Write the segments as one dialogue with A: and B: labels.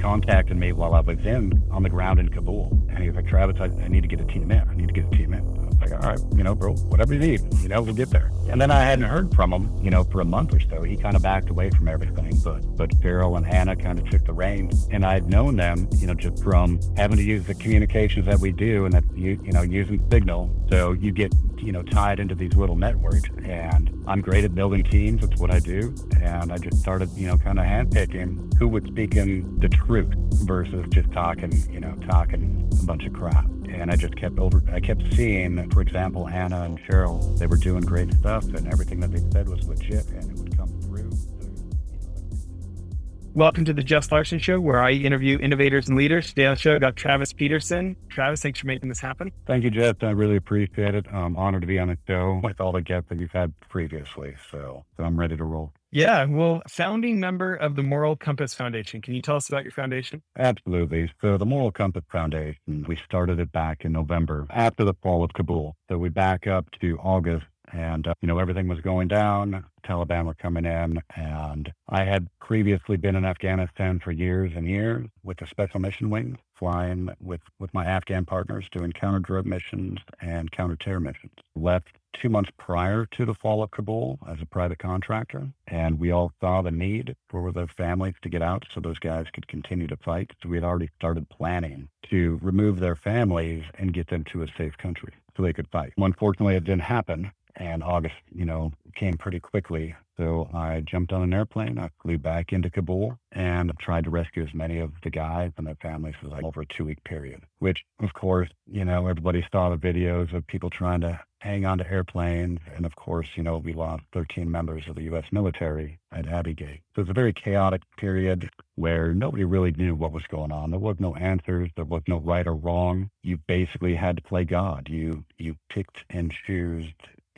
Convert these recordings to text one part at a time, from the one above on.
A: contacted me while I was in on the ground in Kabul. And he was like, Travis, I, I need to get a team in. I need to get a team in. Like, all right, you know, bro, whatever you need, you know, we'll get there. And then I hadn't heard from him, you know, for a month or so. He kind of backed away from everything. But but Cheryl and Hannah kind of took the reins. And I'd known them, you know, just from having to use the communications that we do and that you you know, using Signal. So you get, you know, tied into these little networks. And I'm great at building teams. That's what I do. And I just started, you know, kind of handpicking who was speaking the truth versus just talking, you know, talking a bunch of crap. And I just kept over, I kept seeing, for example, Hannah and Cheryl, they were doing great stuff and everything that they said was legit and
B: Welcome to the Jeff Larson Show, where I interview innovators and leaders. Today on the show, I got Travis Peterson. Travis, thanks for making this happen.
A: Thank you, Jeff. I really appreciate it. I'm honored to be on the show with all the guests that you've had previously. So, so I'm ready to roll.
B: Yeah, well, founding member of the Moral Compass Foundation. Can you tell us about your foundation?
A: Absolutely. So the Moral Compass Foundation, we started it back in November after the fall of Kabul. So we back up to August and uh, you know everything was going down taliban were coming in and i had previously been in afghanistan for years and years with the special mission wing flying with with my afghan partners doing counter drug missions and counter terror missions left two months prior to the fall of kabul as a private contractor and we all saw the need for the families to get out so those guys could continue to fight so we had already started planning to remove their families and get them to a safe country so they could fight. Unfortunately, it didn't happen and August, you know, came pretty quickly. So I jumped on an airplane. I flew back into Kabul and tried to rescue as many of the guys and their families as like over a two week period, which of course, you know, everybody saw the videos of people trying to hang on to airplanes. And of course, you know, we lost 13 members of the U.S. military at Abbey Gate. So it was a very chaotic period where nobody really knew what was going on. There was no answers. There was no right or wrong. You basically had to play God. You, you picked and chose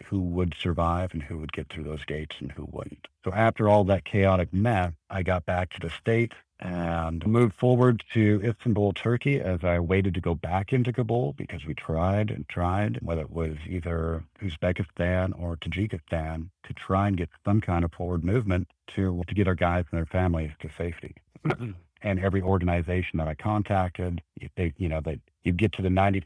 A: who would survive and who would get through those gates and who wouldn't. So after all that chaotic mess, I got back to the state and moved forward to Istanbul, Turkey, as I waited to go back into Kabul because we tried and tried, whether it was either Uzbekistan or Tajikistan, to try and get some kind of forward movement to, to get our guys and their families to safety. and every organization that I contacted, they, you know, that you get to the 90%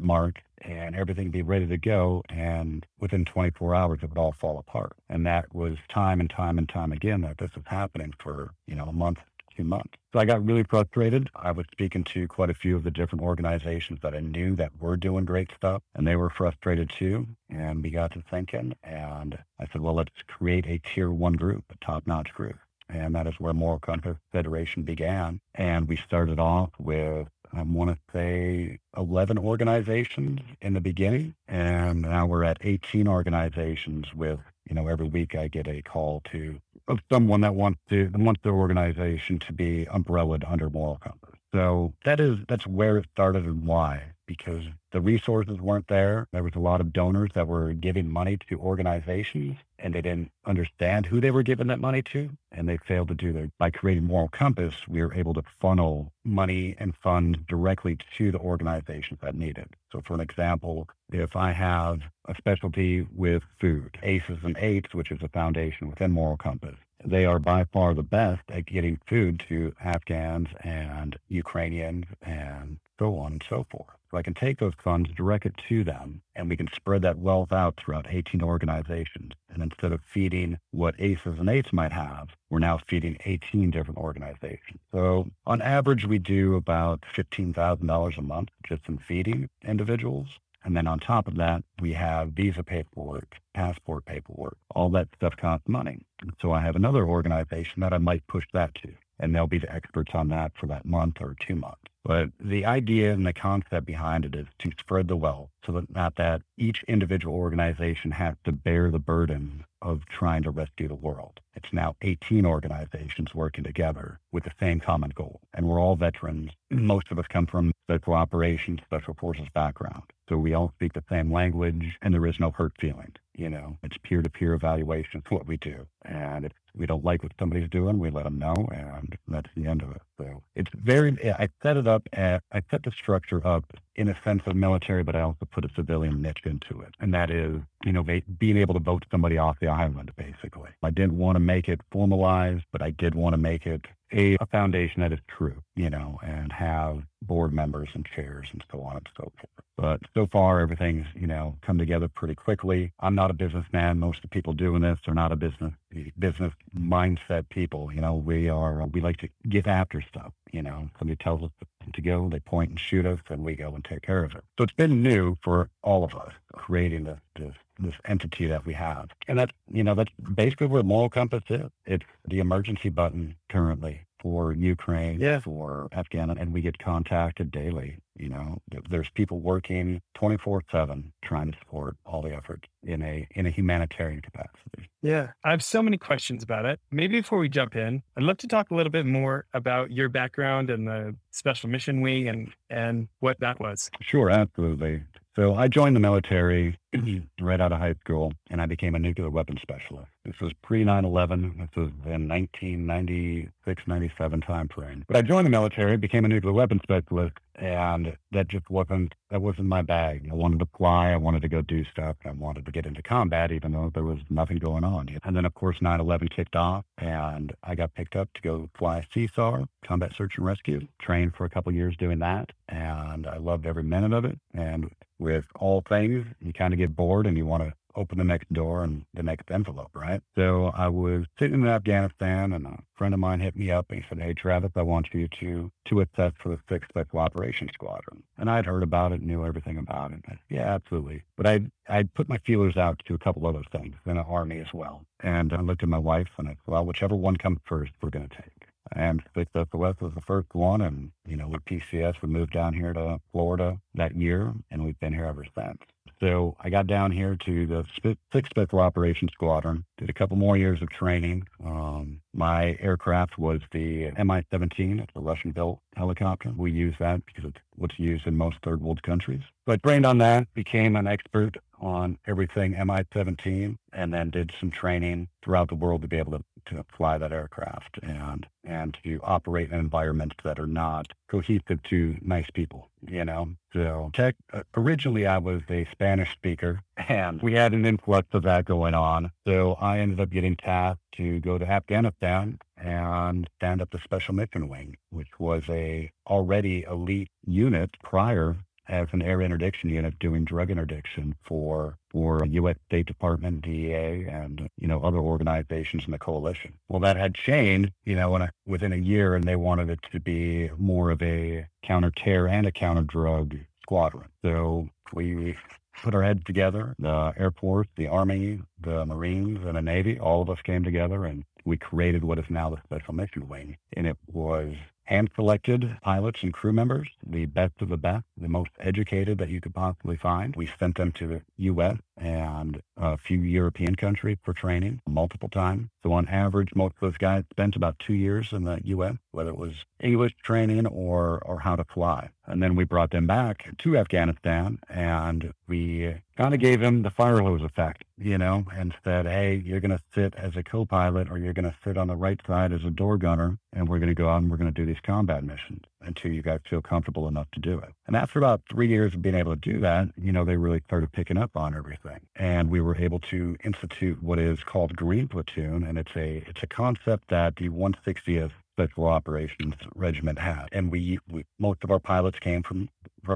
A: mark and everything be ready to go. And within 24 hours, it would all fall apart. And that was time and time and time again that this was happening for, you know, a month, two months. So I got really frustrated. I was speaking to quite a few of the different organizations that I knew that were doing great stuff, and they were frustrated too. And we got to thinking, and I said, well, let's create a tier one group, a top notch group. And that is where Moral Compass Federation began. And we started off with I want to say 11 organizations mm-hmm. in the beginning, and now we're at 18 organizations. With you know, every week I get a call to of someone that wants to wants their organization to be umbrellaed under Moral Compass. So that is that's where it started and why because the resources weren't there. There was a lot of donors that were giving money to organizations and they didn't understand who they were giving that money to and they failed to do that. By creating Moral Compass, we were able to funnel money and funds directly to the organizations that need it. So for an example, if I have a specialty with food, ACEs and AIDS, which is a foundation within Moral Compass, they are by far the best at getting food to Afghans and Ukrainians and so on and so forth. So I can take those funds, direct it to them, and we can spread that wealth out throughout 18 organizations. And instead of feeding what ACEs and AIDS might have, we're now feeding 18 different organizations. So on average, we do about $15,000 a month just in feeding individuals. And then on top of that, we have visa paperwork, passport paperwork. All that stuff costs money. So I have another organization that I might push that to, and they'll be the experts on that for that month or two months. But the idea and the concept behind it is to spread the wealth so that not that each individual organization has to bear the burden of trying to rescue the world. It's now 18 organizations working together with the same common goal. And we're all veterans. Most of us come from special operations, special forces background. So we all speak the same language and there is no hurt feelings. You know, it's peer to peer evaluation of what we do. And if we don't like what somebody's doing, we let them know. And that's the end of it. So it's very, I set it up, at, I set the structure up in a sense of military, but I also put a civilian niche into it. And that is, you know, being able to vote somebody off the island, basically. I didn't want to make it formalized, but I did want to make it a, a foundation that is true, you know, and have board members and chairs and so on and so forth. But so far, everything's, you know, come together pretty quickly. I'm not a businessman. Most of the people doing this are not a business business mindset people. You know, we are, we like to get after stuff. You know, somebody tells us to go, they point and shoot us, and we go and take care of it. So it's been new for all of us creating this, this this entity that we have. And that's, you know, that's basically where Moral Compass is. It's the emergency button currently for Ukraine, yeah. for Afghanistan, and we get contacted daily. You know, there's people working 24/7 trying to support all the efforts in a in a humanitarian capacity.
B: Yeah, I have so many questions about it. Maybe before we jump in, I'd love to talk a little bit more about your background and the Special Mission Wing and and what that was.
A: Sure, absolutely. So I joined the military right out of high school and I became a nuclear weapons specialist. This was pre 9 11. This was in 1996, 97 time frame. But I joined the military, became a nuclear weapons specialist, and that just wasn't, that wasn't my bag. I wanted to fly. I wanted to go do stuff. I wanted to get into combat, even though there was nothing going on. And then, of course, 9 11 kicked off and I got picked up to go fly CSAR, Combat Search and Rescue, trained for a couple years doing that. And I loved every minute of it. And with all things, you kind of get bored and you want to open the next door and the next envelope, right? So I was sitting in Afghanistan and a friend of mine hit me up and he said, Hey Travis, I want you to to assess for the sixth special operations squadron. And I'd heard about it, knew everything about it. Said, yeah, absolutely. But I'd I'd put my feelers out to a couple other things in the army as well. And I looked at my wife and I said, Well, whichever one comes first, we're gonna take. And Sixth SOS was the first one. And, you know, with PCS, we moved down here to Florida that year, and we've been here ever since. So I got down here to the Sixth Special Operations Squadron, did a couple more years of training. Um, my aircraft was the Mi-17, it's a Russian-built helicopter. We use that because it's what's used in most third world countries. I trained on that, became an expert on everything Mi-17, and then did some training throughout the world to be able to to fly that aircraft and and to operate in environments that are not cohesive to nice people, you know. So tech uh, originally I was a Spanish speaker and we had an influx of that going on. So I ended up getting tasked to go to Afghanistan and stand up the special mission wing, which was a already elite unit prior as an air interdiction unit doing drug interdiction for for U.S. State Department, DEA, and you know other organizations in the coalition. Well, that had changed, you know, a, within a year, and they wanted it to be more of a counter terror and a counter drug squadron. So we put our heads together. The Air Force, the Army, the Marines, and the Navy, all of us came together and we created what is now the Special Mission Wing. And it was hand selected pilots and crew members, the best of the best, the most educated that you could possibly find. We sent them to the U.S. and a few European countries for training multiple times. So on average, most of those guys spent about two years in the U.S., whether it was English training or, or how to fly. And then we brought them back to Afghanistan and we kind of gave them the fire hose effect, you know, and said, hey, you're going to sit as a co pilot or you're going to sit on the right side as a door gunner and we're going to go out and we're going to do these combat missions until you guys feel comfortable enough to do it. And after about three years of being able to do that, you know, they really started picking up on everything. And we were able to institute what is called Green Platoon. And it's a, it's a concept that the 160th Special Operations Regiment had. And we, we most of our pilots came from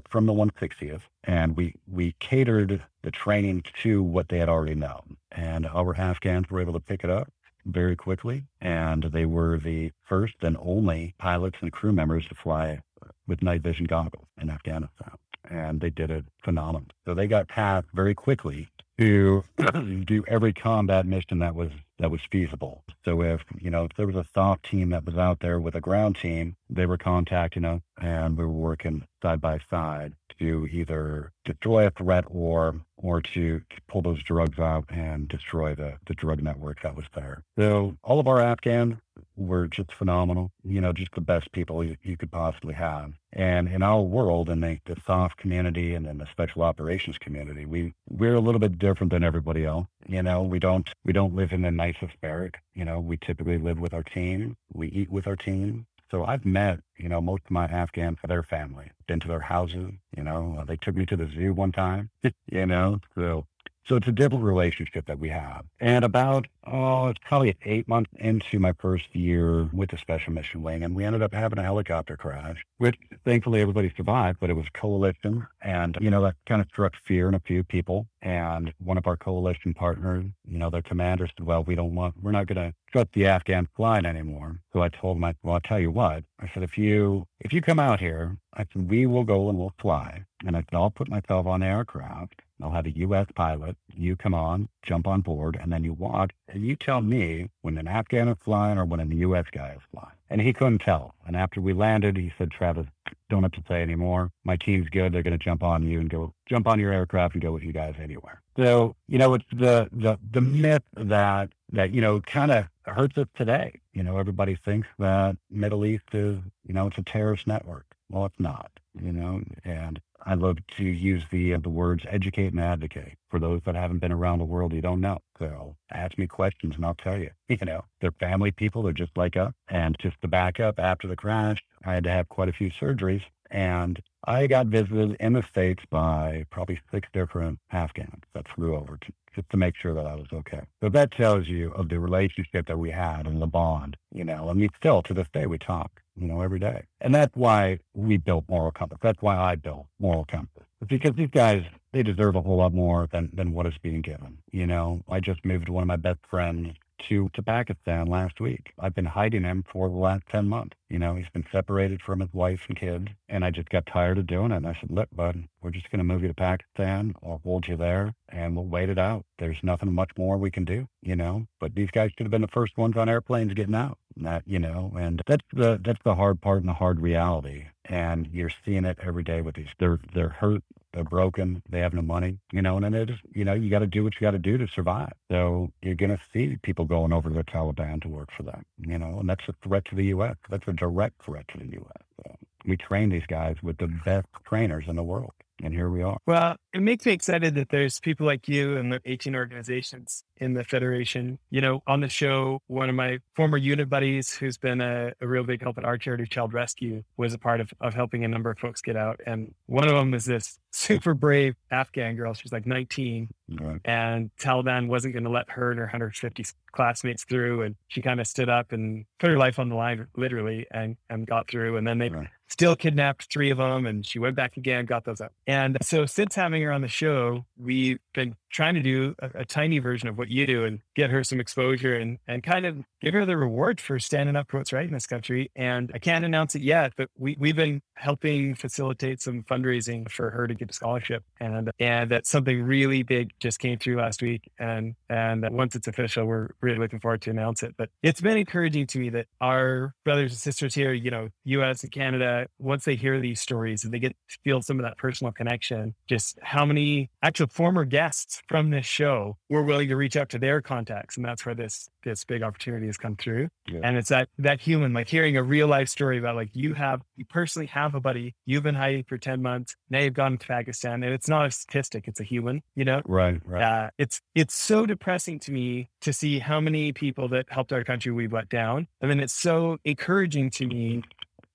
A: from the 160th, and we we catered the training to what they had already known. And our Afghans were able to pick it up very quickly, and they were the first and only pilots and crew members to fly with night vision goggles in Afghanistan. And they did it phenomenally. So they got tasked very quickly to do every combat mission that was that was feasible. So if you know if there was a SOF team that was out there with a ground team, they were contacting us, and we were working side by side to either destroy a threat or or to, to pull those drugs out and destroy the the drug network that was there. So all of our Afghans were just phenomenal. You know, just the best people you, you could possibly have. And in our world, in the, the SOF community and in the special operations community, we we're a little bit different than everybody else. You know, we don't we don't live in the nicest barrack. You know, we typically live with our team. We eat with our team. So I've met, you know, most of my Afghans, their family, been to their houses, you know, they took me to the zoo one time, you know, so so it's a different relationship that we have. And about, oh, it's probably eight months into my first year with the Special Mission Wing, and we ended up having a helicopter crash, which thankfully everybody survived, but it was coalition. And, you know, that kind of struck fear in a few people. And one of our coalition partners, you know, their commander said, well, we don't want, we're not going to trust the Afghan flying anymore. So I told him, I, well, I'll tell you what, I said, if you, if you come out here, I said, we will go and we'll fly. And I said, I'll put myself on aircraft I'll have a U.S. pilot. You come on, jump on board, and then you walk. And you tell me when an Afghan is flying or when a U.S. guy is flying. And he couldn't tell. And after we landed, he said, Travis, don't have to say anymore. My team's good. They're going to jump on you and go jump on your aircraft and go with you guys anywhere. So, you know, it's the, the, the myth that, that, you know, kind of hurts us today. You know, everybody thinks that Middle East is, you know, it's a terrorist network. Well, it's not, you know, and I love to use the uh, the words educate and advocate for those that haven't been around the world. You don't know, so ask me questions and I'll tell you. You know, they're family people. They're just like us. And just to back up, after the crash, I had to have quite a few surgeries, and I got visited in the states by probably six different Afghans that flew over to, just to make sure that I was okay. So that tells you of the relationship that we had and the bond. You know, and mean, still to this day we talk you know, every day. And that's why we built Moral Compass. That's why I built Moral Compass. It's because these guys, they deserve a whole lot more than, than what is being given. You know, I just moved one of my best friends to, to Pakistan last week. I've been hiding him for the last 10 months. You know, he's been separated from his wife and kids, and I just got tired of doing it. And I said, look, bud, we're just going to move you to Pakistan. I'll hold you there, and we'll wait it out. There's nothing much more we can do, you know. But these guys should have been the first ones on airplanes getting out. That, you know, and that's the that's the hard part and the hard reality. And you're seeing it every day with these. They're they're hurt they're broken. They have no money, you know, and it is, you know, you got to do what you got to do to survive. So you're going to see people going over to the Taliban to work for them, you know, and that's a threat to the U.S. That's a direct threat to the U.S. So we train these guys with the best trainers in the world and here we are.
B: Well, it makes me excited that there's people like you and the 18 organizations in the Federation. You know, on the show, one of my former unit buddies who's been a, a real big help at our charity, Child Rescue, was a part of, of helping a number of folks get out. And one of them is this super brave Afghan girl. She's like 19. Right. And Taliban wasn't going to let her and her 150 classmates through. And she kind of stood up and put her life on the line, literally, and, and got through. And then they right still kidnapped three of them and she went back again got those up and so since having her on the show we've been trying to do a, a, tiny version of what you do and get her some exposure and and kind of give her the reward for standing up for what's right in this country. And i can't announce it yet but we, we've been helping facilitate some fundraising for her to get a scholarship. And and that something really big just came through last week. And and once it's official we're really looking forward to announce it. But it's been encouraging to me that our brothers and sisters here you know us and canada once they hear these stories and they get to feel some of that personal connection, just how many actual former guests from this show were willing to reach out to their contacts. And that's where this this big opportunity has come through. Yeah. And it's that that human, like hearing a real life story about like you have you personally have a buddy, you've been hiding for 10 months, now you've gone to Pakistan. And it's not a statistic, it's a human, you know?
A: Right, right.
B: Uh, it's it's so depressing to me to see how many people that helped our country we've let down. And then it's so encouraging to me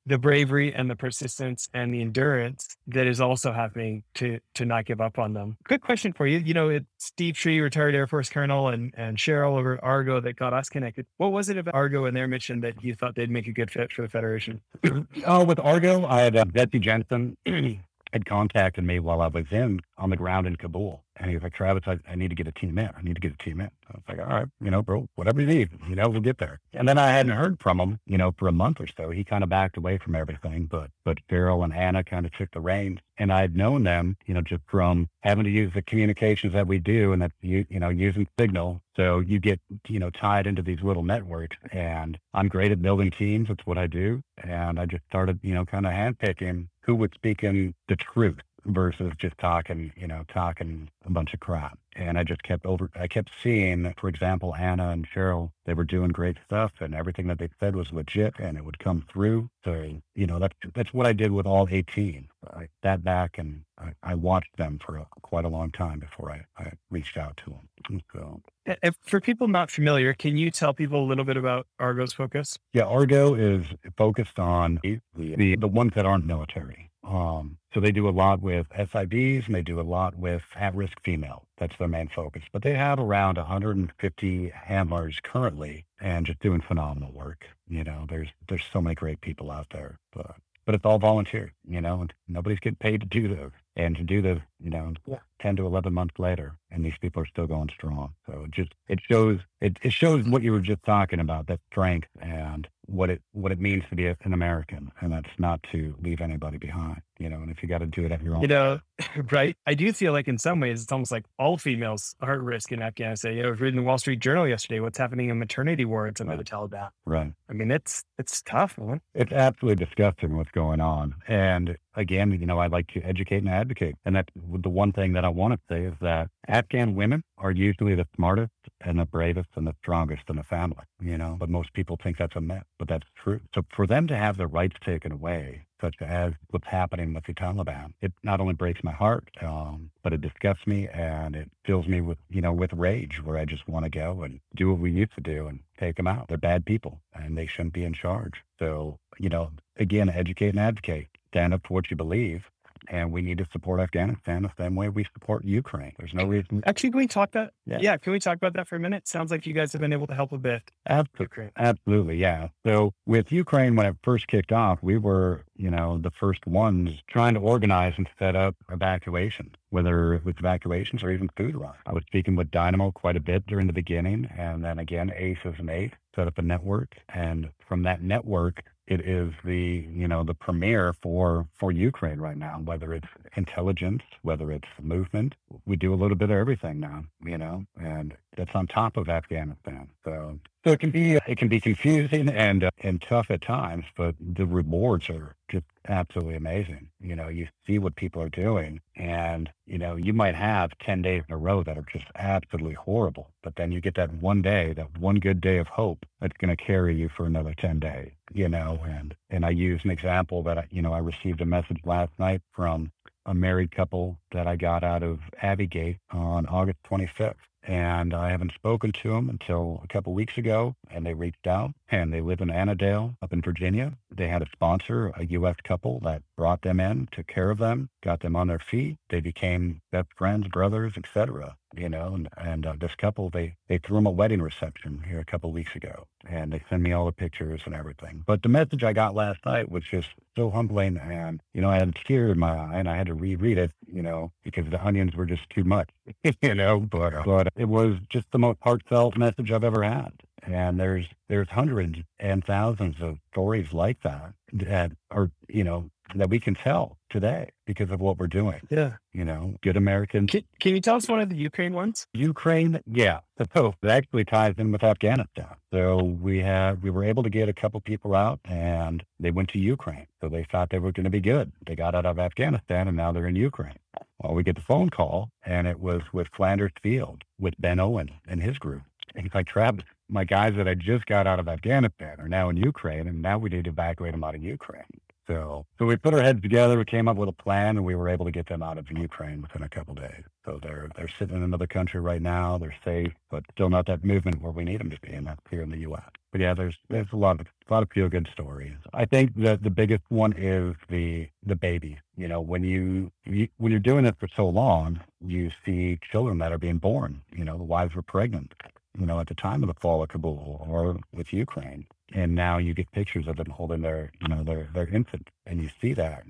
B: the bravery and the persistence and the endurance that is also happening to to not give up on them. Quick question for you. You know, it's Steve Tree, retired Air Force Colonel, and and Cheryl over Argo that got us connected. What was it about Argo and their mission that you thought they'd make a good fit for the Federation?
A: oh, with Argo, I had uh, Betsy Jensen had contacted me while I was in on the ground in Kabul. And he was like, Travis, I, I need to get a team in. I need to get a team in. I was like, all right, you know, bro, whatever you need, you know, we'll get there. And then I hadn't heard from him, you know, for a month or so. He kind of backed away from everything, but, but Cheryl and Anna kind of took the reins. And I'd known them, you know, just from having to use the communications that we do and that, you, you know, using Signal. So you get, you know, tied into these little networks. And I'm great at building teams. That's what I do. And I just started, you know, kind of handpicking who would speak in the truth versus just talking, you know, talking a bunch of crap. And I just kept over, I kept seeing, for example, Anna and Cheryl, they were doing great stuff and everything that they said was legit and it would come through. So, you know, that's, that's what I did with all 18. I sat back and I, I watched them for a, quite a long time before I, I reached out to them. So,
B: if, for people not familiar, can you tell people a little bit about Argo's focus?
A: Yeah, Argo is focused on the, the, the ones that aren't military. Um, so they do a lot with SIVs and they do a lot with at-risk female. That's their main focus. But they have around 150 handlers currently and just doing phenomenal work. You know, there's there's so many great people out there, but but it's all volunteer. You know, and nobody's getting paid to do this and to do this. You know, yeah. 10 to 11 months later, and these people are still going strong. So it just it shows it, it shows what you were just talking about that strength and what it what it means to be an American, and that's not to leave anybody behind. You know, and if you got to do it at your own,
B: you know, right? I do feel like in some ways it's almost like all females are at risk in Afghanistan. You know, I was reading the Wall Street Journal yesterday. What's happening in maternity wards under right. the Taliban?
A: Right.
B: I mean, it's it's tough, man.
A: It's absolutely disgusting what's going on, and again, you know, I like to educate and advocate. And that's the one thing that I want to say is that Afghan women are usually the smartest and the bravest and the strongest in the family, you know, but most people think that's a myth, but that's true. So for them to have their rights taken away, such as what's happening with the Taliban, it not only breaks my heart, um, but it disgusts me and it fills me with, you know, with rage where I just want to go and do what we used to do and take them out. They're bad people and they shouldn't be in charge. So, you know, again, educate and advocate stand up for what you believe. And we need to support Afghanistan the same way we support Ukraine. There's no reason.
B: Actually, can we talk that? Yeah. yeah. Can we talk about that for a minute? Sounds like you guys have been able to help a bit.
A: Absolutely. Absolutely. Yeah. So with Ukraine, when it first kicked off, we were, you know, the first ones trying to organize and set up evacuations, whether it was evacuations or even food runs. I was speaking with Dynamo quite a bit during the beginning. And then again, ACES and ACE set up a network. And from that network, it is the you know the premier for for Ukraine right now. Whether it's intelligence, whether it's movement, we do a little bit of everything now. You know, and that's on top of Afghanistan. So so it can be it can be confusing and uh, and tough at times, but the rewards are just absolutely amazing. You know, you see what people are doing, and you know you might have ten days in a row that are just absolutely horrible, but then you get that one day, that one good day of hope that's going to carry you for another ten days. You know, and and I use an example that I, you know I received a message last night from a married couple that I got out of Abbey Gate on August 25th and I haven't spoken to them until a couple weeks ago. And they reached out, and they live in Annandale, up in Virginia. They had a sponsor, a U.S. couple, that brought them in, took care of them, got them on their feet. They became best friends, brothers, etc. You know, and, and uh, this couple, they they threw them a wedding reception here a couple weeks ago, and they sent me all the pictures and everything. But the message I got last night was just so humbling, and you know, I had a tear in my eye, and I had to reread it, you know, because the onions were just too much, you know. But but it was just the most heartfelt message I've ever had. And there's there's hundreds and thousands of stories like that that are you know that we can tell today because of what we're doing.
B: Yeah.
A: You know, good Americans.
B: Can, can you tell us one of the Ukraine ones?
A: Ukraine, yeah. So it actually ties in with Afghanistan. So we have we were able to get a couple people out and they went to Ukraine. So they thought they were going to be good. They got out of Afghanistan and now they're in Ukraine. Well, we get the phone call and it was with Flanders Field with Ben Owen and his group. And he's like, Travis, my guys that I just got out of Afghanistan are now in Ukraine, and now we need to evacuate them out of Ukraine. So, so we put our heads together, we came up with a plan, and we were able to get them out of Ukraine within a couple days. So they're they're sitting in another country right now. They're safe, but still not that movement where we need them to be, and that's here in the U.S. But yeah, there's there's a lot of a lot of feel good stories. I think that the biggest one is the the baby. You know, when you, you when you're doing it for so long, you see children that are being born. You know, the wives were pregnant you know, at the time of the fall of Kabul or with Ukraine. And now you get pictures of them holding their, you know, their, their infant and you see that.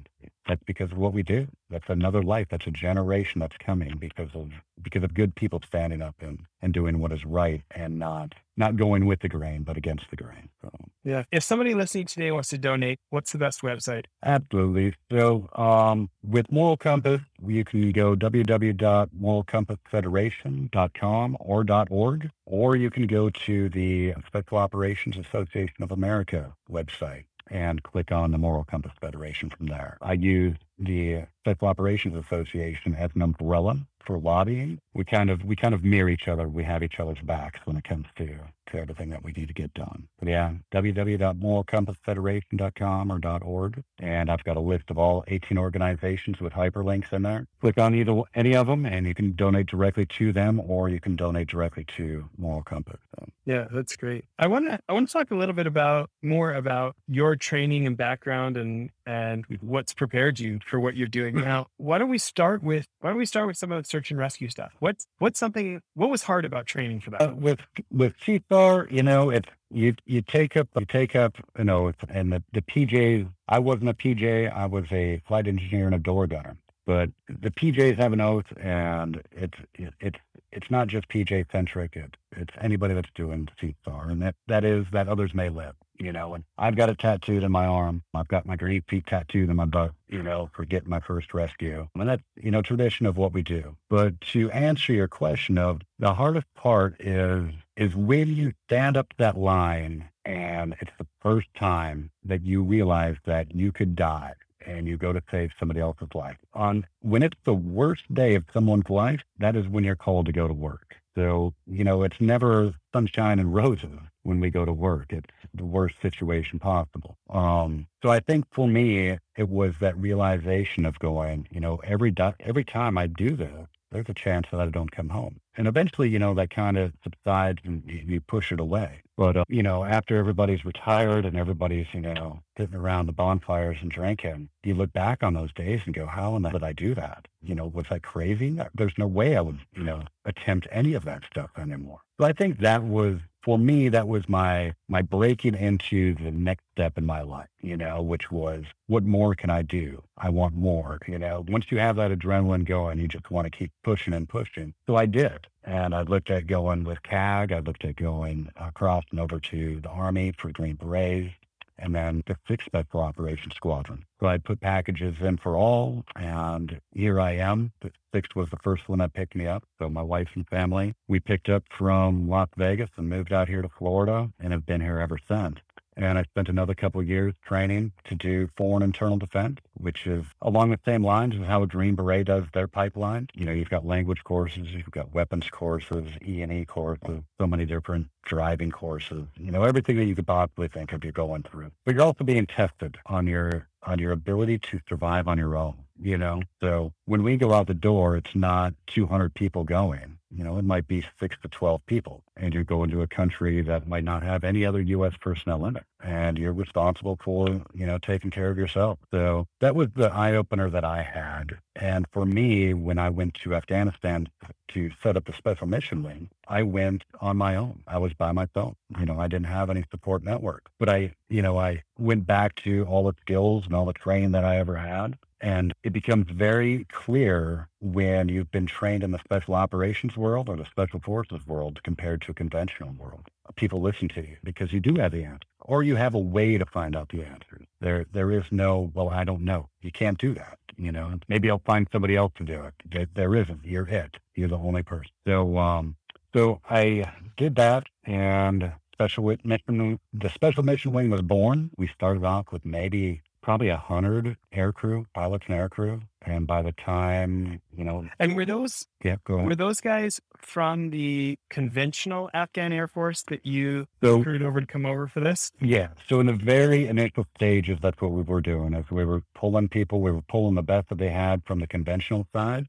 A: That's because of what we do. That's another life. That's a generation that's coming because of because of good people standing up and, and doing what is right and not not going with the grain, but against the grain. So
B: yeah. If somebody listening today wants to donate, what's the best website?
A: Absolutely. So um, with Moral Compass, you can go www.moralcompassfederation.com or .org, or you can go to the Special Operations Association of America website and click on the Moral Compass Federation from there. I use the Special Operations Association as an umbrella for lobbying. We kind of we kind of mirror each other. We have each other's backs when it comes to to everything that we need to get done. But yeah, www.moralcompassfederation.com or .org, and I've got a list of all 18 organizations with hyperlinks in there. Click on either any of them, and you can donate directly to them, or you can donate directly to Moral Compass. So.
B: Yeah, that's great. I want to I want to talk a little bit about more about your training and background and and what's prepared you for what you're doing now. Why don't we start with why don't we start with some of the search and rescue stuff? What's what's something what was hard about training for that?
A: Uh, with with CSAR, you know, it's you you take up you take up you know and the the PJ. I wasn't a PJ. I was a flight engineer and a door gunner. But the PJs have an oath, and it's it's it's not just PJ centric. It, it's anybody that's doing CSAR, and that that is that others may live. You know, and I've got it tattooed in my arm. I've got my green feet tattooed in my butt. You know, for getting my first rescue, and that's you know tradition of what we do. But to answer your question of the hardest part is is when you stand up to that line and it's the first time that you realize that you could die and you go to save somebody else's life. On when it's the worst day of someone's life, that is when you're called to go to work. So, you know, it's never sunshine and roses when we go to work. It's the worst situation possible. Um, so I think for me, it was that realization of going, you know, every, every time I do this, there's a chance that I don't come home. And eventually, you know, that kind of subsides and you push it away. But, uh, you know, after everybody's retired and everybody's, you know, sitting around the bonfires and drinking, you look back on those days and go, how in the hell did I do that? You know, was I crazy? There's no way I would, you know, attempt any of that stuff anymore. So I think that was for me, that was my my breaking into the next step in my life, you know, which was what more can I do? I want more, you know. Once you have that adrenaline going, you just want to keep pushing and pushing. So I did. And I looked at going with CAG. I looked at going across and over to the Army for Green Berets and then the Sixth Special Operations Squadron. So I put packages in for all, and here I am. The Sixth was the first one that picked me up. So my wife and family, we picked up from Las Vegas and moved out here to Florida and have been here ever since. And I spent another couple of years training to do foreign internal defense, which is along the same lines as how a Green Beret does their pipeline. You know, you've got language courses, you've got weapons courses, E&E courses, so many different driving courses, you know, everything that you could possibly think of you're going through. But you're also being tested on your on your ability to survive on your own, you know? So when we go out the door, it's not 200 people going. You know, it might be six to 12 people, and you go into a country that might not have any other U.S. personnel in it, and you're responsible for, you know, taking care of yourself. So that was the eye opener that I had. And for me, when I went to Afghanistan to set up the special mission wing, I went on my own. I was by myself. You know, I didn't have any support network, but I, you know, I went back to all the skills and all the training that I ever had and it becomes very clear when you've been trained in the special operations world or the special forces world compared to a conventional world. People listen to you because you do have the answer or you have a way to find out the answers. There, there is no, well, I don't know. You can't do that. You know, maybe I'll find somebody else to do it. There, isn't. You're it. You're the only person. So, um, so I did that and special mission, the special mission wing was born. We started off with maybe probably a hundred aircrew, pilots and aircrew. And by the time, you know,
B: and were those,
A: yeah, go
B: were those guys from the conventional Afghan Air Force that you so, recruited over to come over for this?
A: Yeah. So in the very initial stages, that's what we were doing. As we were pulling people, we were pulling the best that they had from the conventional side.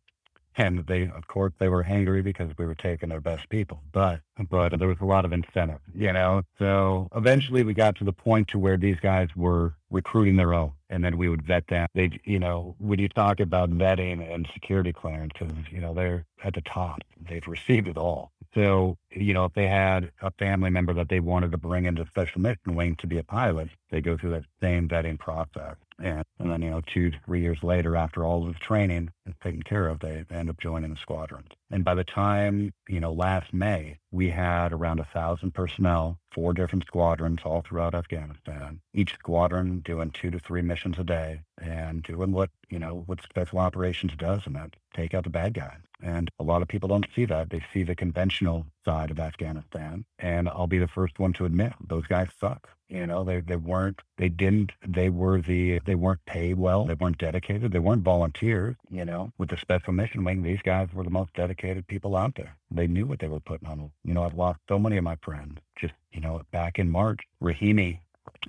A: And they, of course, they were angry because we were taking their best people, but, but there was a lot of incentive, you know? So eventually we got to the point to where these guys were recruiting their own and then we would vet them. They, you know, when you talk about vetting and security clearance, because you know, they're at the top. They've received it all. So, you know, if they had a family member that they wanted to bring into special mission wing to be a pilot, they go through that same vetting process. And, and then, you know, two, three years later, after all of the training is taken care of, they end up joining the squadrons. And by the time, you know, last May, we had around a thousand personnel, four different squadrons all throughout Afghanistan, each squadron doing two to three missions a day. and doing what, you know, what special operations does and that take out the bad guys. And a lot of people don't see that. They see the conventional side of Afghanistan. And I'll be the first one to admit those guys suck. You know, they, they weren't, they didn't, they were the, they weren't paid well. They weren't dedicated. They weren't volunteers. You know, with the special mission wing, these guys were the most dedicated people out there. They knew what they were putting on. You know, I've lost so many of my friends just, you know, back in March, Rahimi,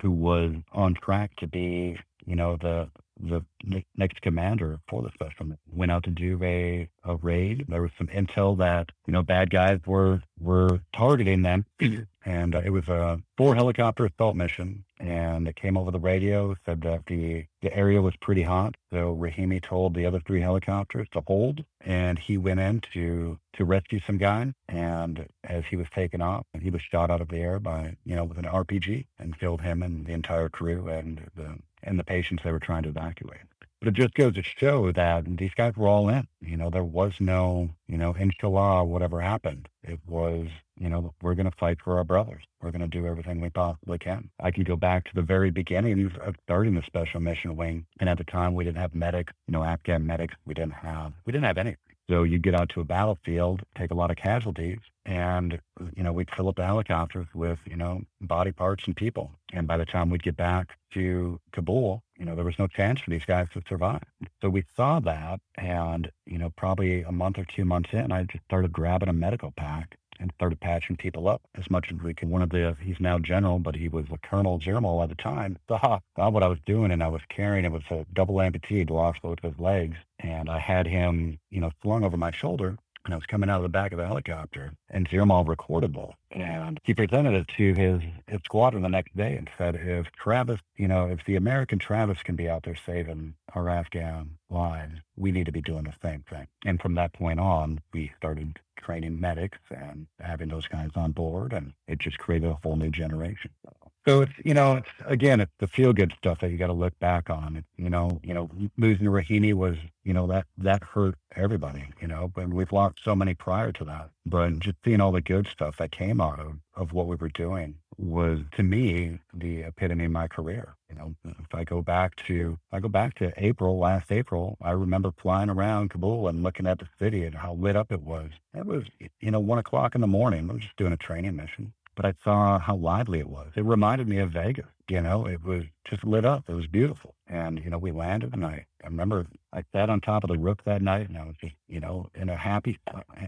A: who was on track to be, you know, the the next commander for the special went out to do a, a raid. There was some intel that you know bad guys were were targeting them, and uh, it was a four helicopter assault mission. And it came over the radio said that the the area was pretty hot. So Rahimi told the other three helicopters to hold, and he went in to to rescue some guy. And as he was taken off, he was shot out of the air by you know with an RPG and killed him and the entire crew and the and the patients they were trying to evacuate. But it just goes to show that these guys were all in. You know, there was no, you know, inshallah, whatever happened. It was, you know, we're going to fight for our brothers. We're going to do everything we possibly can. I can go back to the very beginning of starting the special mission wing. And at the time, we didn't have medics, you know, Afghan medics. We didn't have, we didn't have anything. So you get out to a battlefield, take a lot of casualties, and you know we'd fill up the helicopters with you know body parts and people. And by the time we'd get back to Kabul, you know there was no chance for these guys to survive. So we saw that, and you know probably a month or two months in, I just started grabbing a medical pack and started patching people up as much as we could. One of the, he's now general, but he was a Colonel Zirmal at the time, saw, saw what I was doing and I was carrying, it was a double amputee, lost both his legs. And I had him, you know, slung over my shoulder and I was coming out of the back of the helicopter, and Zirmal. Recordable. And he presented it to his, his squadron the next day and said, if Travis, you know, if the American Travis can be out there saving our Afghan lives, we need to be doing the same thing. And from that point on, we started training medics and having those guys on board, and it just created a whole new generation. So it's you know it's again it's the feel good stuff that you got to look back on. It, you know you know losing Rahimi was you know that that hurt everybody. You know, but we've lost so many prior to that. But just seeing all the good stuff that came out of of what we were doing was to me the epitome of my career. You know, if I go back to I go back to April last April, I remember flying around Kabul and looking at the city and how lit up it was. It was you know one o'clock in the morning. I was just doing a training mission but I saw how lively it was. It reminded me of Vegas. You know, it was just lit up. It was beautiful. And, you know, we landed and I, I remember I sat on top of the roof that night and I was just, you know, in a happy,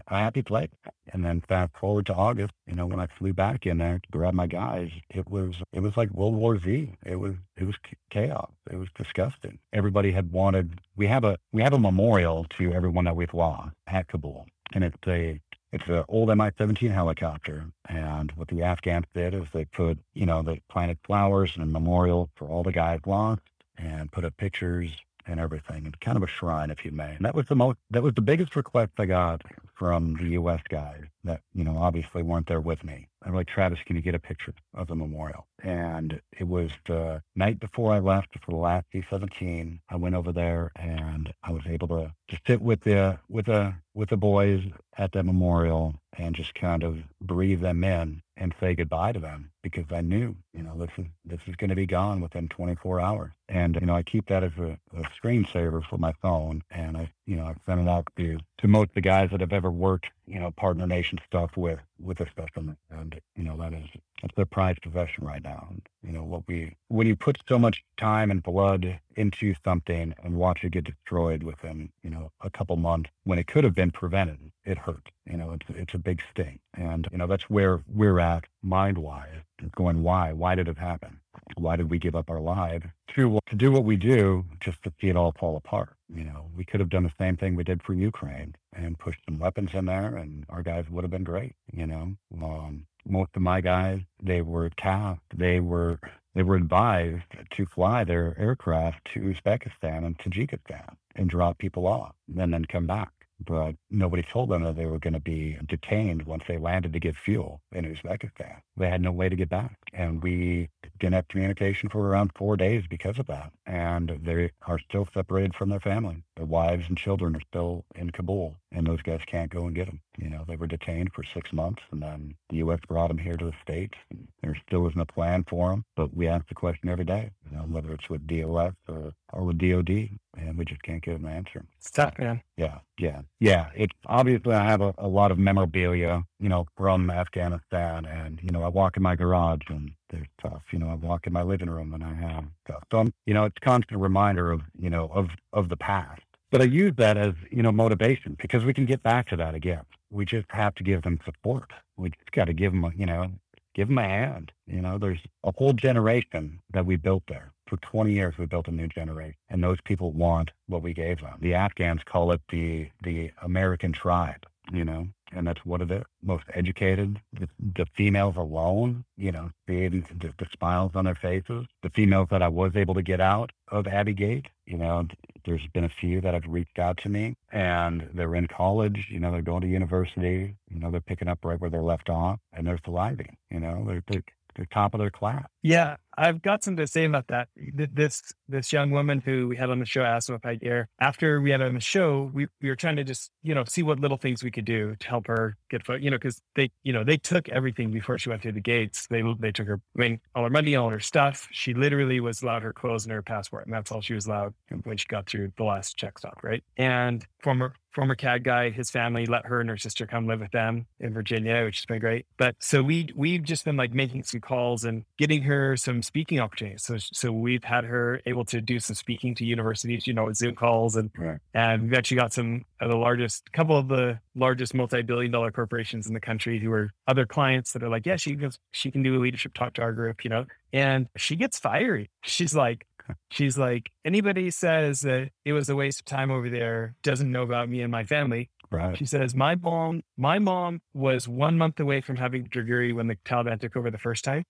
A: a happy place. And then fast forward to August, you know, when I flew back in there to grab my guys, it was, it was like World War Z. It was, it was chaos. It was disgusting. Everybody had wanted, we have a, we have a memorial to everyone that we've lost at Kabul. And it's a it's an old Mi-17 helicopter, and what the Afghans did is they put, you know, they planted flowers and a memorial for all the guys lost, and put up pictures and everything, and kind of a shrine, if you may. And that was the most, that was the biggest request I got from the U.S. guys that, you know, obviously weren't there with me. I'm like, Travis, can you get a picture of the memorial? And it was the night before I left for the last C-17. I went over there and I was able to, to sit with the, with the, with the boys at that memorial and just kind of breathe them in and say goodbye to them because I knew, you know, this is this is going to be gone within 24 hours. And you know, I keep that as a, a screensaver for my phone, and I, you know, I send it out to to most of the guys that have ever worked, you know, partner nation stuff with with a specimen, and you know, that is that's their prized possession right now. You know, what we when you put so much time and blood into something and watch it get destroyed within, you know, a couple months when it could have been prevented, it hurts. You know, it's it's a big sting, and you know that's where we're at mind wise. Going, why? Why did it happen? Why did we give up our lives to to do what we do just to see it all fall apart? You know, we could have done the same thing we did for Ukraine and pushed some weapons in there, and our guys would have been great. You know, um, most of my guys they were tasked, they were they were advised to fly their aircraft to Uzbekistan and Tajikistan and drop people off and then come back but nobody told them that they were going to be detained once they landed to get fuel in Uzbekistan. They had no way to get back. And we didn't have communication for around four days because of that. And they are still separated from their family. Their wives and children are still in Kabul, and those guys can't go and get them. You know, they were detained for six months, and then the U.S. brought them here to the States. And there still isn't a plan for them, but we ask the question every day, you know, whether it's with DOS or, or with DOD, and we just can't get an answer.
B: It's tough, man.
A: Yeah, yeah, yeah. It's obviously I have a, a lot of memorabilia, you know, from Afghanistan, and you know, I walk in my garage and there's stuff. You know, I walk in my living room and I have stuff. So I'm, you know, it's constant reminder of, you know, of of the past. But I use that as, you know, motivation because we can get back to that again. We just have to give them support. We just got to give them, a, you know, give them a hand. You know, there's a whole generation that we built there. For 20 years, we built a new generation, and those people want what we gave them. The Afghans call it the the American tribe. You know, and that's what it is. Most educated, the, the females alone, you know, the, the, smiles on their faces. The females that I was able to get out of Abbey Gate, you know, there's been a few that have reached out to me and they're in college, you know, they're going to university, you know, they're picking up right where they're left off and they're thriving, you know, they're, they're, they're top of their class.
B: Yeah, I've got something to say about that. This this young woman who we had on the show, Asma Paidar, after we had on the show, we, we were trying to just, you know, see what little things we could do to help her get foot, you know, because they, you know, they took everything before she went through the gates. They they took her, I mean, all her money, all her stuff. She literally was allowed her clothes and her passport, and that's all she was allowed when she got through the last check stop, right? And former former CAD guy, his family let her and her sister come live with them in Virginia, which has been great. But so we we've just been like making some calls and getting her some speaking opportunities. So, so we've had her able to do some speaking to universities, you know, with Zoom calls, and right. and we've actually got some of the largest, couple of the largest multi-billion-dollar corporations in the country who are other clients that are like, yeah, she goes, she can do a leadership talk to our group, you know, and she gets fiery. She's like, she's like, anybody says that it was a waste of time over there doesn't know about me and my family.
A: Right.
B: She says, my mom, my mom was one month away from having degree when the Taliban took over the first time.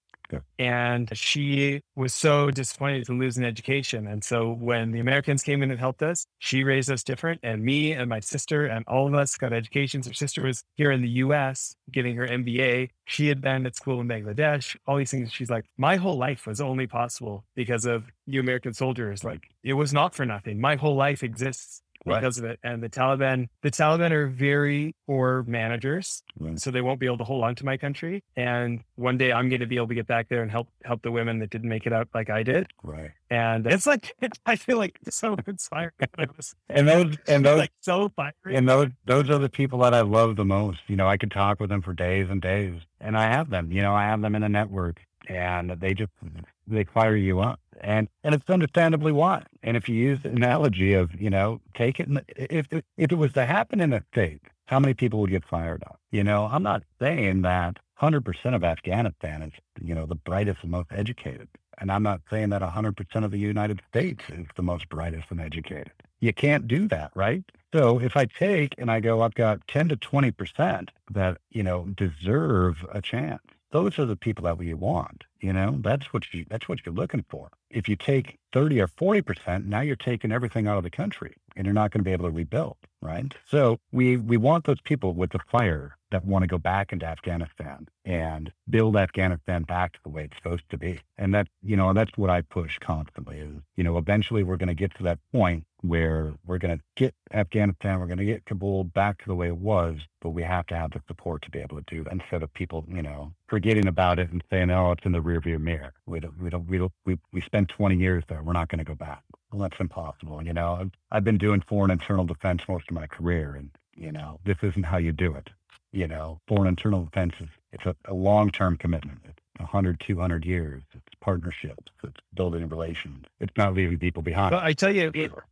B: And she was so disappointed to lose an education. And so when the Americans came in and helped us, she raised us different. And me and my sister and all of us got educations. Her sister was here in the US getting her MBA. She had been at school in Bangladesh, all these things. She's like, my whole life was only possible because of you American soldiers. Like it was not for nothing. My whole life exists right. because of it. And the Taliban, the Taliban are very poor managers, right. so they won't be able to hold on to my country. And one day I'm going to be able to get back there and help help the women that didn't make it out like I did.
A: Right.
B: And it's like I feel like so inspiring.
A: and those and those
B: like so fiery.
A: And those those are the people that I love the most. You know, I could talk with them for days and days, and I have them. You know, I have them in the network, and they just mm-hmm. they fire you up and and it's understandably why. And if you use the analogy of you know take it, if if it was to happen in a state, how many people would get fired up? You know, I'm not saying that 100% of Afghanistan is you know the brightest and most educated, and I'm not saying that 100% of the United States is the most brightest and educated. You can't do that, right? So if I take and I go, I've got 10 to 20% that you know deserve a chance those are the people that we want. You know, that's what you that's what you're looking for. If you take 30 or 40 percent, now you're taking everything out of the country and you're not going to be able to rebuild, right? So we we want those people with the fire that want to go back into Afghanistan and build Afghanistan back to the way it's supposed to be. And that, you know, that's what I push constantly is, you know, eventually we're going to get to that point where we're going to get Afghanistan, we're going to get Kabul back to the way it was, but we have to have the support to be able to do instead of people, you know, forgetting about it and saying, oh, it's in the rearview mirror. We don't, we don't, we don't, we, we spent 20 years there. We're not going to go back. Well, that's impossible. You know, I've, I've been doing foreign internal defense most of my career and, you know, this isn't how you do it. You know, foreign internal defense is, it's a, a long-term commitment. It's 100, 200 years. It's partnerships. It's building relations. It's not leaving people behind.
B: Well, I tell you,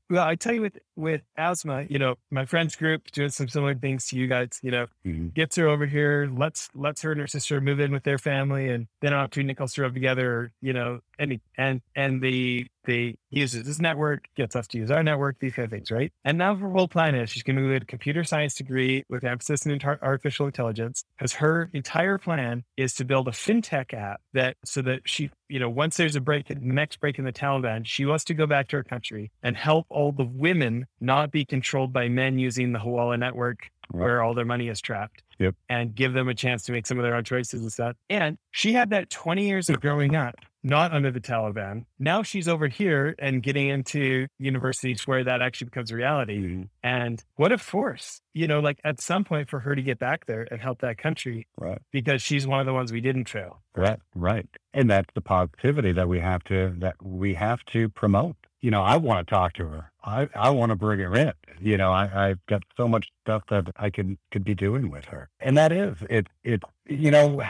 B: well, I tell you with, with Asma, you know, my friend's group doing some similar things to you guys, you know, mm-hmm. gets her over here, lets, lets her and her sister move in with their family and then nickels to rub together, you know, and, and, and the, the uses this network, gets us to use our network, these kind of things, right? And now her whole plan is she's going to move a computer science degree with emphasis in artificial intelligence because her entire plan is to build a fintech app that so that she you know, once there's a break, the next break in the Taliban, she wants to go back to her country and help all the women not be controlled by men using the Hawala network right. where all their money is trapped.
A: Yep.
B: And give them a chance to make some of their own choices and stuff. And she had that 20 years of growing up not under the Taliban. Now she's over here and getting into universities where that actually becomes reality.
A: Mm-hmm.
B: And what a force, you know, like at some point for her to get back there and help that country
A: Right.
B: because she's one of the ones we didn't fail.
A: Right. Right. And that's the positivity that we have to that we have to promote. You know, I want to talk to her. I, I want to bring her in. You know, I, I've got so much stuff that I could could be doing with her. And that is it it you know,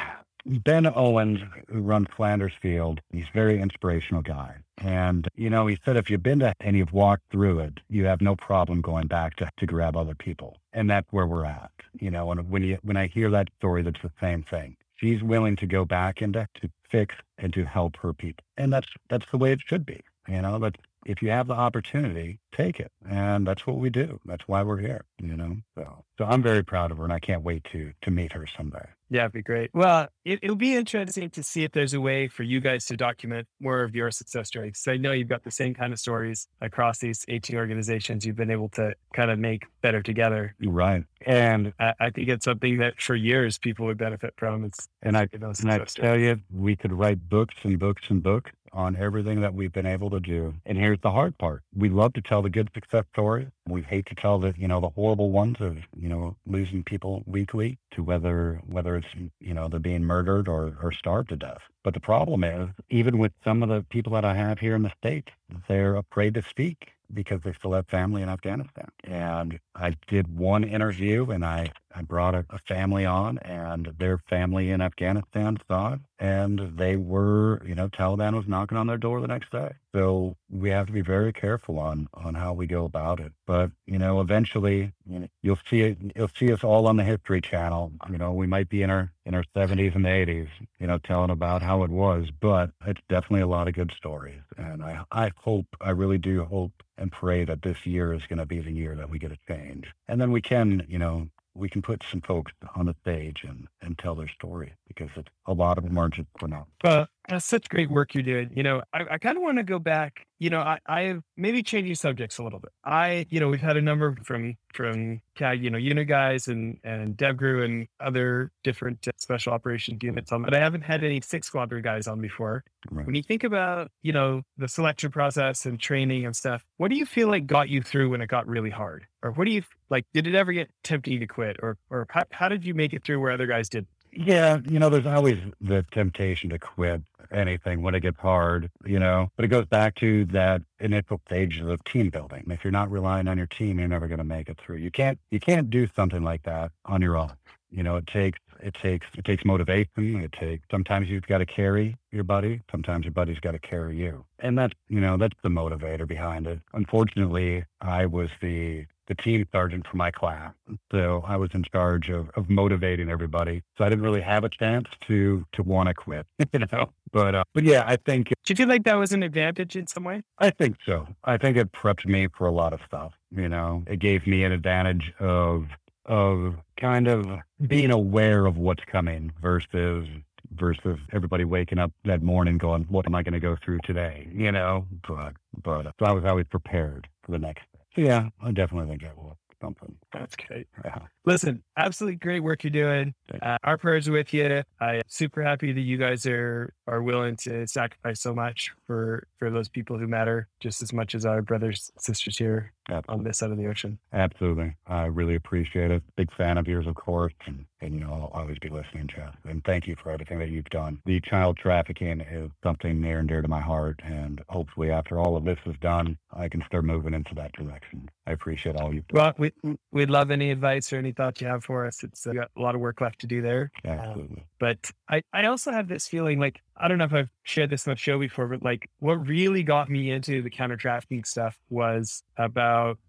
A: Ben Owens, who runs Flanders Field, he's a very inspirational guy. And, you know, he said if you've been to and you've walked through it, you have no problem going back to, to grab other people. And that's where we're at. You know, and when you when I hear that story, that's the same thing. She's willing to go back into to fix and to help her people. And that's that's the way it should be. You know, but if you have the opportunity, take it. And that's what we do. That's why we're here, you know? So, so I'm very proud of her and I can't wait to, to meet her someday.
B: Yeah, it'd be great. Well, it, it'll be interesting to see if there's a way for you guys to document more of your success stories. So I know you've got the same kind of stories across these 18 organizations you've been able to kind of make better together.
A: Right. And
B: I, I think it's something that for years people would benefit from. It's
A: and I and I tell you, we could write books and books and books on everything that we've been able to do. And here's the hard part. We love to tell the good success stories. We hate to tell the, you know, the horrible ones of, you know, losing people weekly to whether whether it's, you know, they're being murdered or, or starved to death. But the problem is, even with some of the people that I have here in the States, they're afraid to speak because they still have family in Afghanistan. And I did one interview and I, I brought a, a family on and their family in Afghanistan saw and they were, you know, Taliban was knocking on their door the next day. So we have to be very careful on on how we go about it. But you know, eventually, you know, you'll see it. You'll see us all on the History Channel. You know, we might be in our in our 70s and 80s, you know, telling about how it was, but it's definitely a lot of good stories. And I I hope, I really do hope and pray that this year is going to be the year that we get a change, and then we can, you know, we can put some folks on the stage and, and tell their story because it's, a lot of them are just not.
B: Well, that's such great work you're doing. You know, I, I kind of want to go back. You know, I, I maybe changing subjects a little bit. I, you know, we've had a number from from CAG, you know, unit guys and and DevGru and other different uh, special operations units on, but I haven't had any six squadron guys on before.
A: Right.
B: When you think about, you know, the selection process and training and stuff, what do you feel like got you through when it got really hard? Or what do you like? Did it ever get tempting to quit, or or how, how did you make it through where other guys did?
A: Yeah, you know, there's always the temptation to quit anything when it gets hard, you know, but it goes back to that initial stages of team building. If you're not relying on your team, you're never going to make it through. You can't, you can't do something like that on your own. You know, it takes, it takes, it takes motivation. It takes, sometimes you've got to carry your buddy. Sometimes your buddy's got to carry you. And that's, you know, that's the motivator behind it. Unfortunately, I was the, the team sergeant for my class. So I was in charge of, of motivating everybody. So I didn't really have a chance to to want to quit, you know. But uh, but yeah, I think
B: Do you feel like that was an advantage in some way?
A: I think so. I think it prepped me for a lot of stuff. You know, it gave me an advantage of of kind of being aware of what's coming versus versus everybody waking up that morning going, "What am I going to go through today?" You know. But but uh, so I was always prepared for the next. Yeah, I definitely think that was something.
B: That's great.
A: Yeah.
B: Listen, absolutely great work you're doing. Uh, our prayers are with you. I'm super happy that you guys are are willing to sacrifice so much for for those people who matter just as much as our brothers sisters here on this side of the ocean.
A: Absolutely. I really appreciate it. Big fan of yours, of course. And, and you know, I'll always be listening, Jeff. And thank you for everything that you've done. The child trafficking is something near and dear to my heart. And hopefully, after all of this is done, I can start moving into that direction. I appreciate all you've done.
B: Well, we we'd love any advice or any thoughts you have for us. It's uh, got a lot of work left to do there.
A: Absolutely.
B: But I, I also have this feeling like, I don't know if I've shared this on the show before, but like what really got me into the counter trafficking stuff was about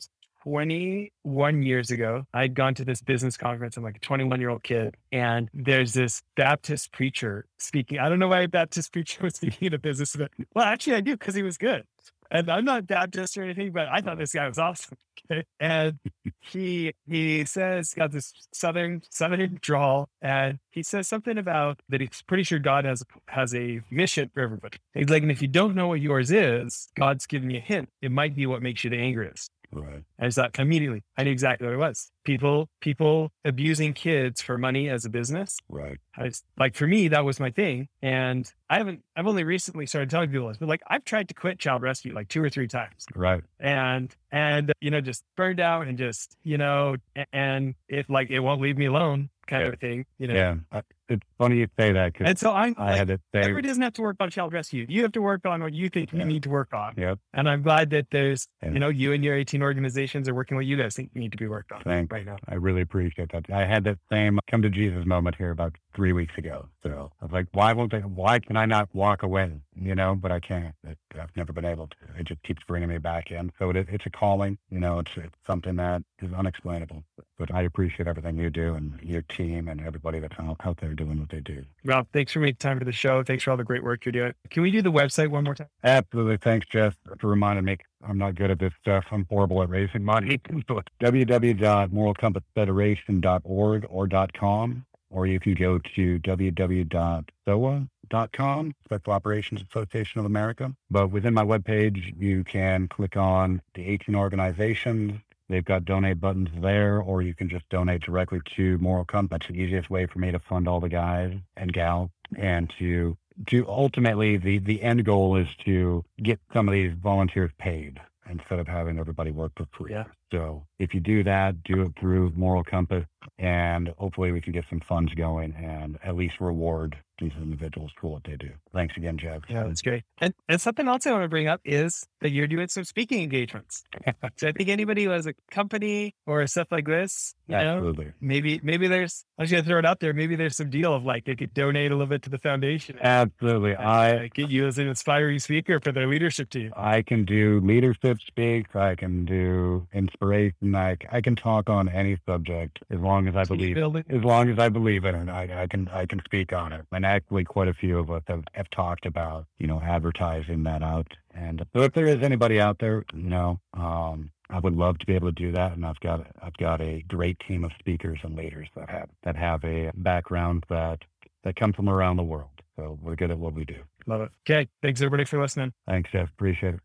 B: 21 years ago. I'd gone to this business conference. I'm like a 21 year old kid. And there's this Baptist preacher speaking. I don't know why a Baptist preacher was speaking at a business event. Well, actually, I do because he was good. And I'm not Baptist or anything, but I thought uh-huh. this guy was awesome. Okay. And he he says got this southern southern drawl, and he says something about that he's pretty sure God has has a mission for everybody. He's like, and if you don't know what yours is, God's giving you a hint. It might be what makes you the angriest.
A: Right.
B: I just thought immediately, I knew exactly what it was. People, people abusing kids for money as a business.
A: Right.
B: I was, like for me, that was my thing. And I haven't, I've only recently started telling people this, but like I've tried to quit child rescue like two or three times.
A: Right.
B: And, and, you know, just burned out and just, you know, and it like, it won't leave me alone kind
A: Yeah.
B: of thing, you know?
A: Yeah. It's funny you say that because
B: And so I'm,
A: I
B: like,
A: had to say,
B: everybody doesn't have to work on child rescue. You have to work on what you think
A: Yeah.
B: you need to work on.
A: yep,
B: And I'm glad that there's,
A: Yeah.
B: you know, you and your 18 organizations are working what you guys think you need to be worked on
A: thanks.
B: right now.
A: I really appreciate that. I had that same come to Jesus moment here about three weeks ago. So I was like, why won't they, why can I not walk away? You know, but I can't. It, uh, I've never been able to. It just keeps bringing me back in. So it, it's a calling, you know, it's, it's something that is unexplainable. But I appreciate everything you do and your team and everybody that's out, out there doing what they do.
B: Rob, thanks for making time for the show. Thanks for all the great work you're doing. Can we do the website one more time?
A: Absolutely. Thanks, Jeff, for reminding me. I'm not good at this stuff. I'm horrible at raising money. But www.moralcompassfederation.org or .com, or you can go to www.soa.com, Special Operations Association of America. But within my webpage, you can click on the 18 organizations. They've got donate buttons there, or you can just donate directly to Moral Compass. That's the easiest way for me to fund all the guys and gal and to to ultimately the the end goal is to get some of these volunteers paid instead of having everybody work for free.
B: Yeah.
A: So if you do that, do it through Moral Compass, and hopefully we can get some funds going and at least reward these individuals for what they do. Thanks again, Jeff.
B: Yeah, that's great. And, and something else I want to bring up is that you're doing some speaking engagements. so I think anybody who has a company or stuff like this, you know,
A: Absolutely.
B: maybe maybe there's I'm just gonna throw it out there. Maybe there's some deal of like they could donate a little bit to the foundation. and,
A: Absolutely.
B: uh,
A: I
B: get you as an inspiring speaker for their leadership team.
A: I can do leadership speaks. I can do inspiration. I, I can talk on any subject as long as I believe as long as I believe in it, I, I can I can speak on it. And actually, quite a few of us have, have talked about you know advertising that out. And so, if there is anybody out there, you know, um, I would love to be able to do that. And I've got I've got a great team of speakers and leaders that have that have a background that that come from around the world. So we're good at what we do.
B: Love it. Okay. Thanks everybody for listening.
A: Thanks, Jeff. Appreciate it.